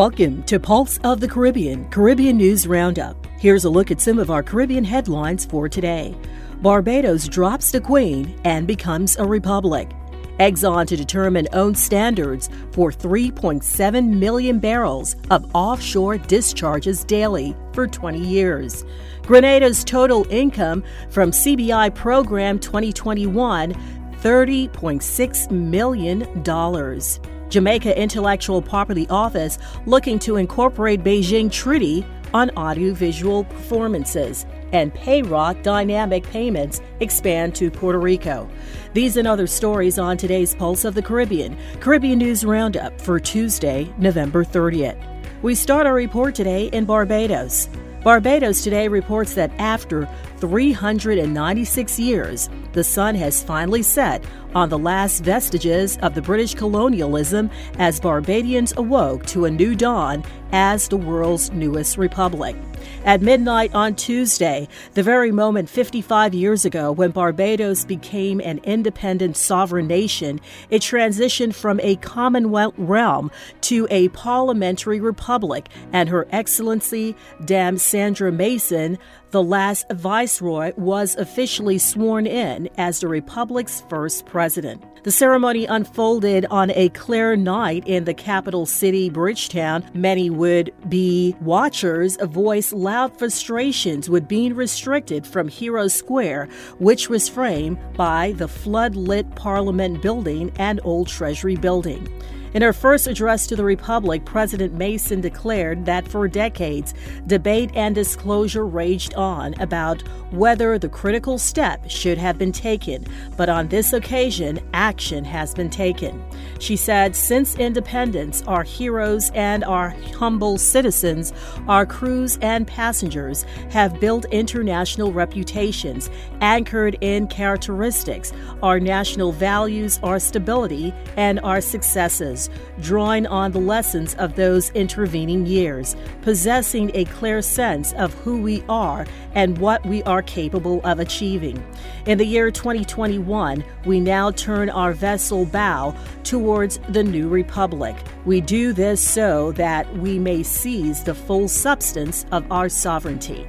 Welcome to Pulse of the Caribbean, Caribbean News Roundup. Here's a look at some of our Caribbean headlines for today. Barbados drops the Queen and becomes a republic. Exxon to determine own standards for 3.7 million barrels of offshore discharges daily for 20 years. Grenada's total income from CBI Program 2021 $30.6 million. Jamaica Intellectual Property Office looking to incorporate Beijing Treaty on audiovisual performances and Payroc dynamic payments expand to Puerto Rico. These and other stories on today's Pulse of the Caribbean, Caribbean News Roundup for Tuesday, November 30th. We start our report today in Barbados. Barbados today reports that after 396 years, the sun has finally set on the last vestiges of the British colonialism as Barbadians awoke to a new dawn as the world's newest republic. At midnight on Tuesday, the very moment 55 years ago when Barbados became an independent sovereign nation, it transitioned from a Commonwealth realm to a parliamentary republic, and Her Excellency Dame Sandra Mason the last viceroy was officially sworn in as the Republic's first president. The ceremony unfolded on a clear night in the capital city, Bridgetown. Many would be watchers voice loud frustrations with being restricted from Hero Square, which was framed by the flood-lit Parliament building and Old Treasury building. In her first address to the Republic, President Mason declared that for decades, debate and disclosure raged on about whether the critical step should have been taken, but on this occasion, action has been taken. She said, Since independence, our heroes and our humble citizens, our crews and passengers have built international reputations anchored in characteristics, our national values, our stability, and our successes drawing on the lessons of those intervening years, possessing a clear sense of who we are and what we are capable of achieving. In the year 2021, we now turn our vessel bow towards the new republic. We do this so that we may seize the full substance of our sovereignty.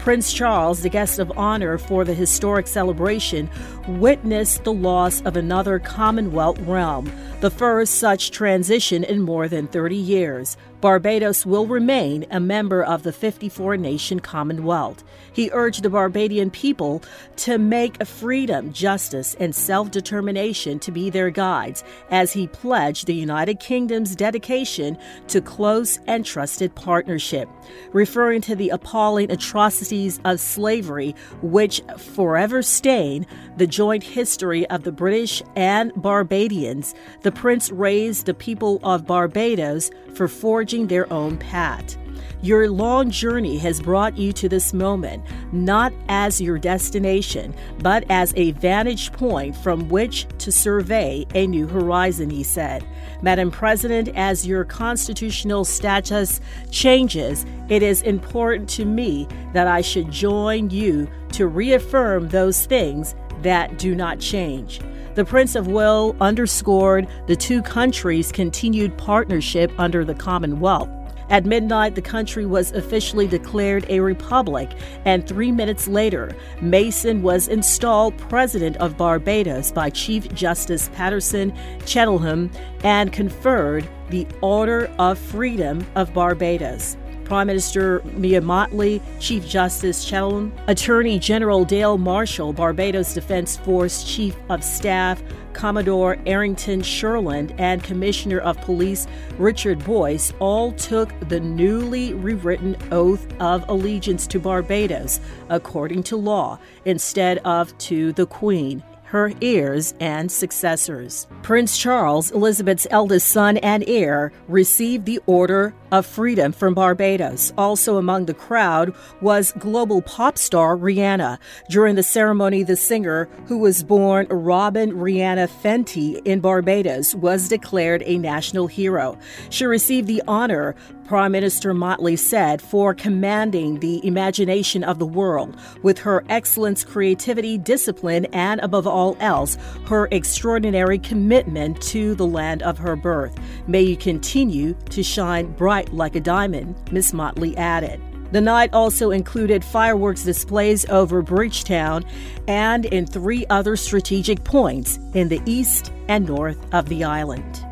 Prince Charles, the guest of honor for the historic celebration, witnessed the loss of another Commonwealth realm, the first such transition in more than 30 years. Barbados will remain a member of the 54 nation Commonwealth. He urged the Barbadian people to make freedom, justice, and self determination to be their guides as he pledged the United Kingdom's dedication to close and trusted partnership. Referring to the appalling atrocities of slavery, which forever stain the joint history of the British and Barbadians, the prince raised the people of Barbados for forging their own path. Your long journey has brought you to this moment, not as your destination, but as a vantage point from which to survey a new horizon, he said. Madam President, as your constitutional status changes, it is important to me that I should join you to reaffirm those things that do not change. The Prince of Wales underscored the two countries' continued partnership under the Commonwealth. At midnight, the country was officially declared a republic, and three minutes later, Mason was installed president of Barbados by Chief Justice Patterson Cheltenham and conferred the Order of Freedom of Barbados. Prime Minister Mia Mottley, Chief Justice Cheltenham, Attorney General Dale Marshall, Barbados Defense Force Chief of Staff Commodore Errington Shurland, and Commissioner of Police Richard Boyce all took the newly rewritten oath of allegiance to Barbados, according to law, instead of to the Queen her heirs and successors. Prince Charles, Elizabeth's eldest son and heir, received the Order of Freedom from Barbados. Also among the crowd was global pop star Rihanna. During the ceremony, the singer, who was born Robyn Rihanna Fenty in Barbados, was declared a national hero. She received the honor Prime Minister Mottley said, for commanding the imagination of the world with her excellence, creativity, discipline, and above all else, her extraordinary commitment to the land of her birth. May you continue to shine bright bright like a diamond, Miss Mottley added. The night also included fireworks displays over Bridgetown and in three other strategic points in the east and north of the island.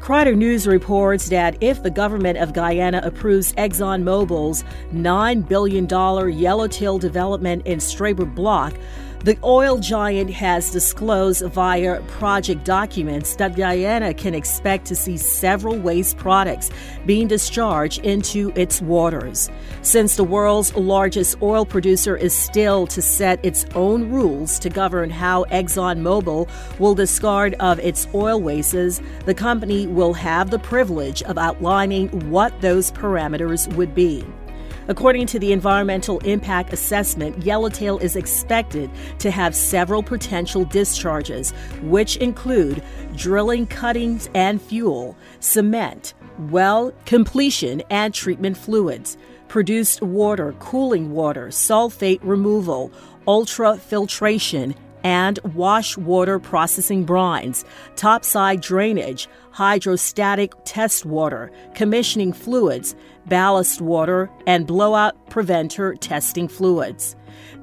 Kaieteur News reports that if the government of Guyana approves ExxonMobil's $9 billion Yellowtail development in Stabroek Block, the oil giant has disclosed via project documents that Guyana can expect to see several waste products being discharged into its waters. Since the world's largest oil producer is still to set its own rules to govern how ExxonMobil will discard of its oil wastes, the company will have the privilege of outlining what those parameters would be. According to the Environmental Impact Assessment, Yellowtail is expected to have several potential discharges, which include drilling cuttings and fuel, cement, well completion and treatment fluids, produced water, cooling water, sulfate removal, ultrafiltration, and wash water processing brines, topside drainage, hydrostatic test water, commissioning fluids, ballast water, and blowout preventer testing fluids.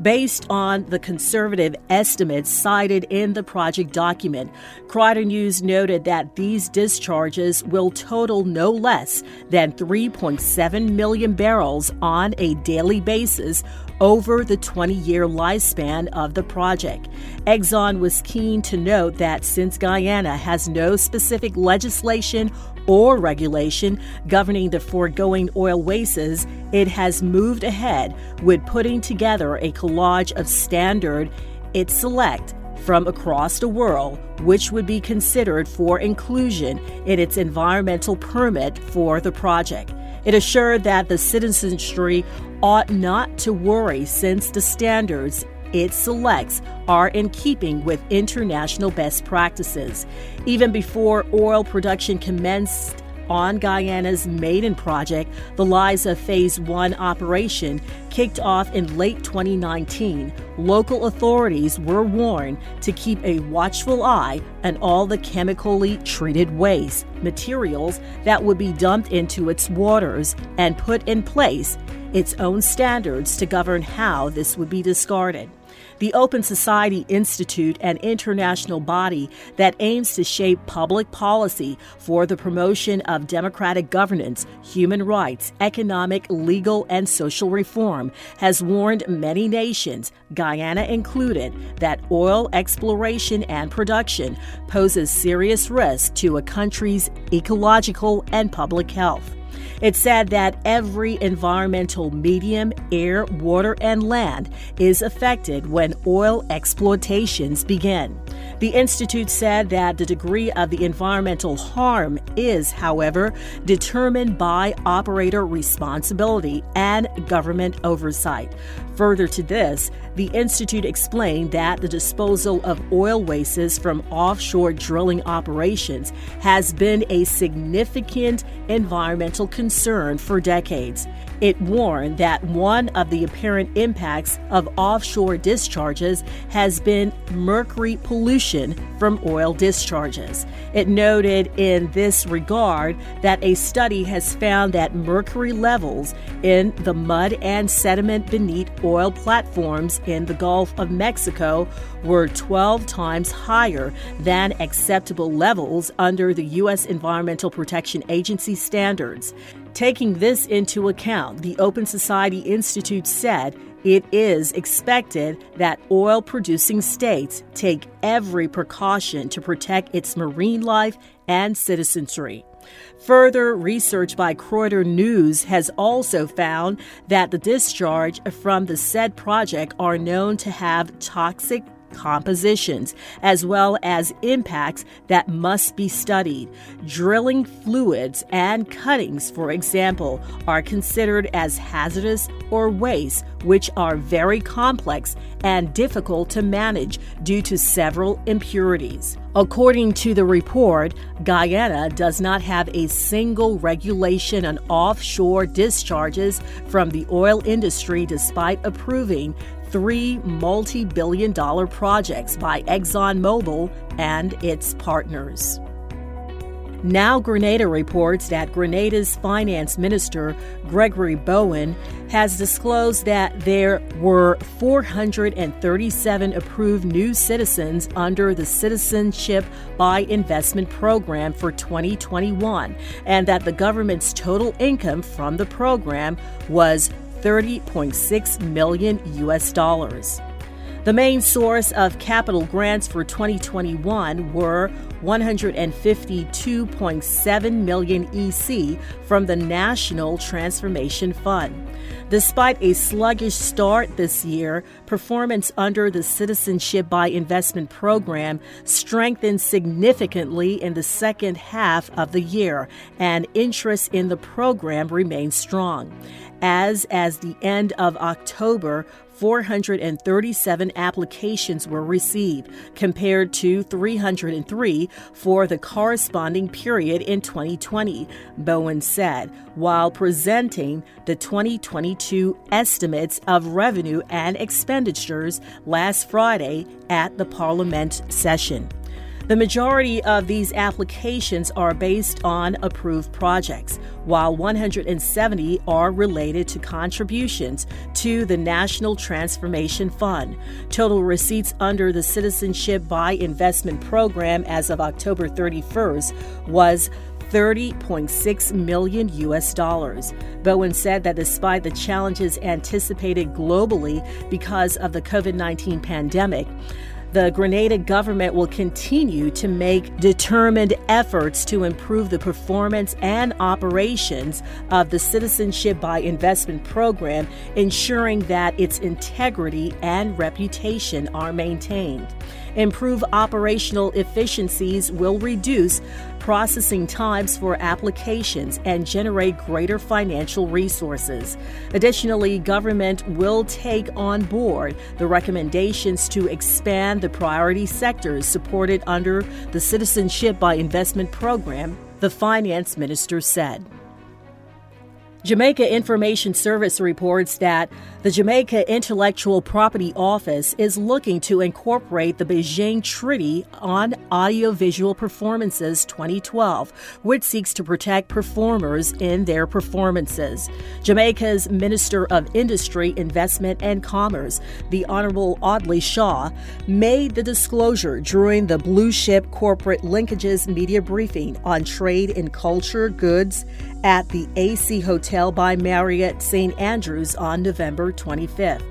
Based on the conservative estimates cited in the project document, Kaieteur News noted that these discharges will total no less than 3.7 million barrels on a daily basis over the 20 year lifespan of the project. Exxon was keen to note that since Guyana has no specific legislation or regulation governing the foregoing oil wastes, it has moved ahead with putting together a collage of standard it select from across the world, which would be considered for inclusion in its environmental permit for the project. It assured that the citizenry ought not to worry since the standards it selects are in keeping with international best practices. Even before oil production commenced on Guyana's maiden project, the Liza Phase 1 operation kicked off in late 2019, local authorities were warned to keep a watchful eye on all the chemically treated waste materials that would be dumped into its waters and put in place its own standards to govern how this would be discarded. The Open Society Institute, an international body that aims to shape public policy for the promotion of democratic governance, human rights, economic, legal, and social reform, has warned many nations, Guyana included, that oil exploration and production poses serious risk to a country's ecological and public health. It said that every environmental medium, air, water, and land is affected when oil exploitations begin. The Institute said that the degree of the environmental harm is, however, determined by operator responsibility and government oversight. Further to this, the Institute explained that the disposal of oil wastes from offshore drilling operations has been a significant environmental concern for decades. It warned that one of the apparent impacts of offshore discharges has been mercury pollution from oil discharges. It noted in this regard that a study has found that mercury levels in the mud and sediment beneath oil platforms in the Gulf of Mexico were 12 times higher than acceptable levels under the U.S. Environmental Protection Agency standards. Taking this into account, the Open Society Institute said it is expected that oil producing states take every precaution to protect its marine life and citizenry. Further research by Kaieteur News has also found that the discharge from the said project are known to have toxic compositions, as well as impacts that must be studied. Drilling fluids and cuttings, for example, are considered as hazardous or waste, which are very complex and difficult to manage due to several impurities. According to the report, Guyana does not have a single regulation on offshore discharges from the oil industry despite approving three multi billion dollar projects by ExxonMobil and its partners. Now Grenada reports that Grenada's finance minister, Gregory Bowen, has disclosed that there were 437 approved new citizens under the Citizenship by Investment program for 2021, and that the government's total income from the program was 30.6 million US dollars. The main source of capital grants for 2021 were 152.7 million EC from the National Transformation Fund. Despite a sluggish start this year, performance under the Citizenship by Investment program strengthened significantly in the second half of the year, and interest in the program remains strong. As as the end of October, 437 applications were received, compared to 303 for the corresponding period in 2020, Bowen said, while presenting the 2022 estimates of revenue and expenditures last Friday at the Parliament session. The majority of these applications are based on approved projects, while 170 are related to contributions to the National Transformation Fund. Total receipts under the Citizenship by Investment program as of October 31st was 30.6 million US dollars. Bowen said that despite the challenges anticipated globally because of the COVID 19 pandemic, the Grenada government will continue to make determined efforts to improve the performance and operations of the Citizenship by Investment program, ensuring that its integrity and reputation are maintained. Improve operational efficiencies will reduce processing times for applications and generate greater financial resources. Additionally, government will take on board the recommendations to expand the priority sectors supported under the Citizenship by Investment program, the finance minister said. Jamaica Information Service reports that the Jamaica Intellectual Property Office is looking to incorporate the Beijing Treaty on Audiovisual Performances 2012, which seeks to protect performers in their performances. Jamaica's Minister of Industry, Investment and Commerce, the Honorable Audley Shaw, made the disclosure during the Blue Chip Corporate Linkages media briefing on trade in culture, goods, at the AC Hotel by Marriott St. Andrews on November 25th.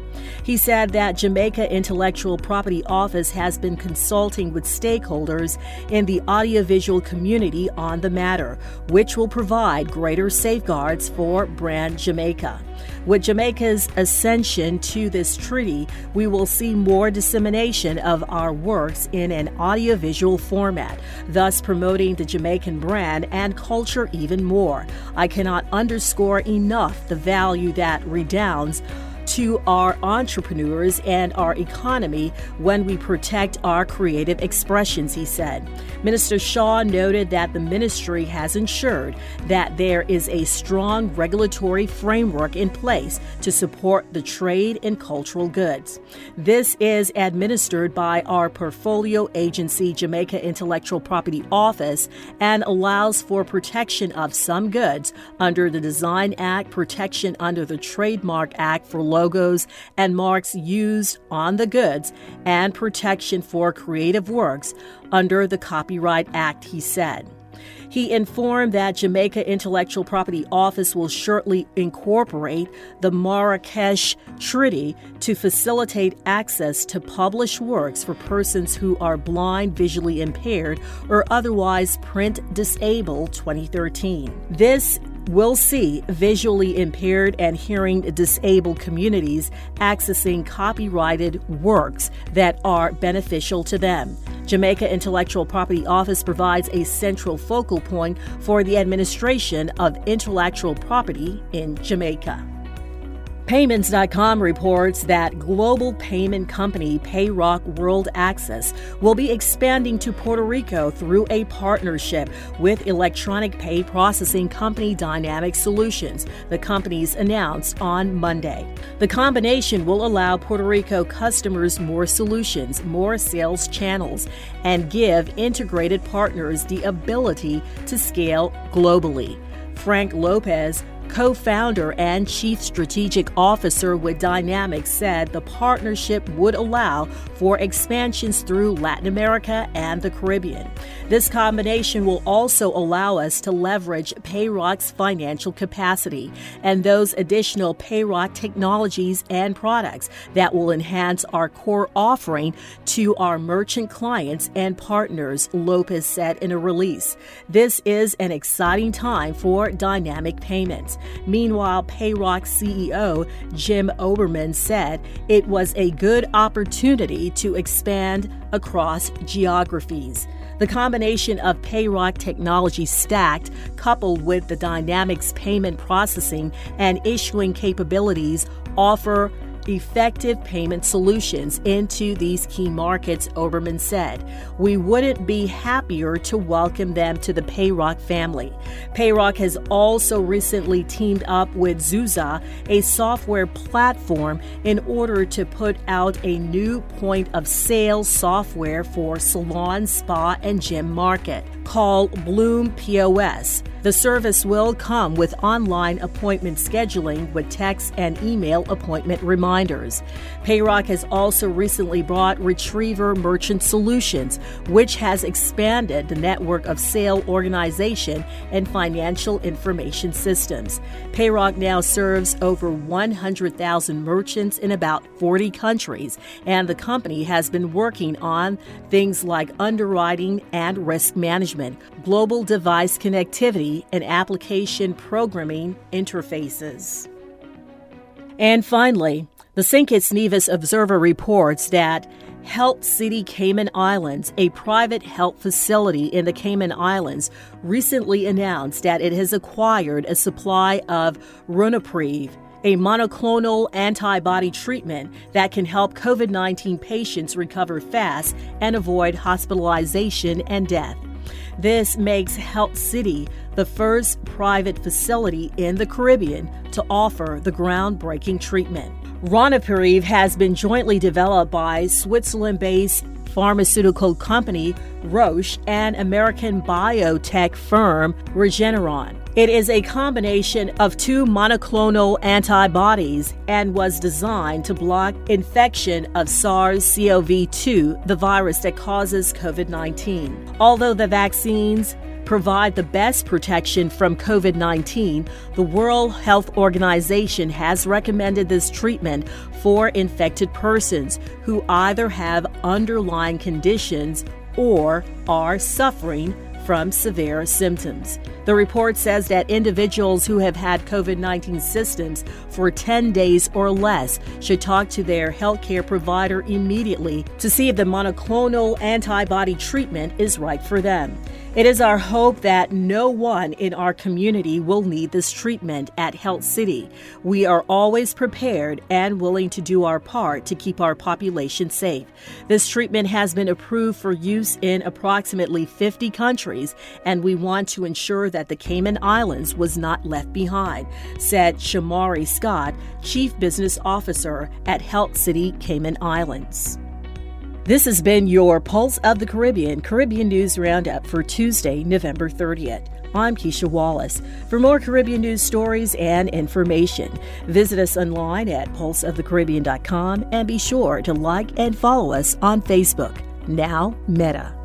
He said that Jamaica Intellectual Property Office has been consulting with stakeholders in the audiovisual community on the matter, which will provide greater safeguards for brand Jamaica. With Jamaica's ascension to this treaty, we will see more dissemination of our works in an audiovisual format, thus promoting the Jamaican brand and culture even more. I cannot underscore enough the value that redounds to our entrepreneurs and our economy when we protect our creative expressions, he said. Minister Shaw noted that the ministry has ensured that there is a strong regulatory framework in place to support the trade in cultural goods. This is administered by our portfolio agency, Jamaica Intellectual Property Office, and allows for protection of some goods under the Design Act, protection under the Trademark Act for logos and marks used on the goods, and protection for creative works under the Copyright Act, he said. He informed that Jamaica Intellectual Property Office will shortly incorporate the Marrakesh Treaty to facilitate access to published works for persons who are blind, visually impaired, or otherwise print disabled 2013. This will see visually impaired and hearing disabled communities accessing copyrighted works that are beneficial to them. Jamaica Intellectual Property Office provides a central focal point for the administration of intellectual property in Jamaica. Payments.com reports that global payment company Payroc World Access will be expanding to Puerto Rico through a partnership with electronic pay processing company Dynamic Solutions, the companies announced on Monday. The combination will allow Puerto Rico customers more solutions, more sales channels, and give integrated partners the ability to scale globally. Frank Lopez, co founder and chief strategic officer with Dynamics, said the partnership would allow for expansions through Latin America and the Caribbean. This combination will also allow us to leverage Payroc's financial capacity and those additional Payroc technologies and products that will enhance our core offering to our merchant clients and partners, Lopez said in a release. This is an exciting time for dynamic payments. Meanwhile, Payroc CEO Jim Oberman said it was a good opportunity to expand across geographies. The combination of Payroc technology stacked, coupled with the Dynamics payment processing and issuing capabilities, offer effective payment solutions into these key markets, Oberman said. We wouldn't be happier to welcome them to the Payroc family. Payroc has also recently teamed up with Zuza, a software platform, in order to put out a new point of sale software for salon, spa, and gym market called Bloom POS. The service will come with online appointment scheduling with text and email appointment reminders. Payroc has also recently brought Retriever Merchant Solutions, which has expanded the network of sale organization and financial information systems. Payroc now serves over 100,000 merchants in about 40 countries, and the company has been working on things like underwriting and risk management, global device connectivity and application programming interfaces. And finally, the St. Kitts Nevis Observer reports that Health City Cayman Islands, a private health facility in the Cayman Islands, recently announced that it has acquired a supply of Ronapreve, a monoclonal antibody treatment that can help COVID 19 patients recover fast and avoid hospitalization and death. This makes Health City the first private facility in the Caribbean to offer the groundbreaking treatment. Ronapreve has been jointly developed by Switzerland based pharmaceutical company Roche and American biotech firm Regeneron. It is a combination of two monoclonal antibodies and was designed to block infection of SARS CoV 2, the virus that causes COVID 19. Although the vaccines provide the best protection from COVID 19, the World Health Organization has recommended this treatment for infected persons who either have underlying conditions or are suffering from severe symptoms. The report says that individuals who have had COVID 19 symptoms for 10 days or less should talk to their healthcare provider immediately to see if the monoclonal antibody treatment is right for them. It is our hope that no one in our community will need this treatment at Health City. We are always prepared and willing to do our part to keep our population safe. This treatment has been approved for use in approximately 50 countries, and we want to ensure that the Cayman Islands was not left behind, said Shomari Scott, Chief Business Officer at Health City Cayman Islands. This has been your Pulse of the Caribbean Caribbean News Roundup for Tuesday, November 30th. I'm Keisha Wallace. For more Caribbean news stories and information, visit us online at pulseofthecaribbean.com and be sure to like and follow us on Facebook. Now, Meta.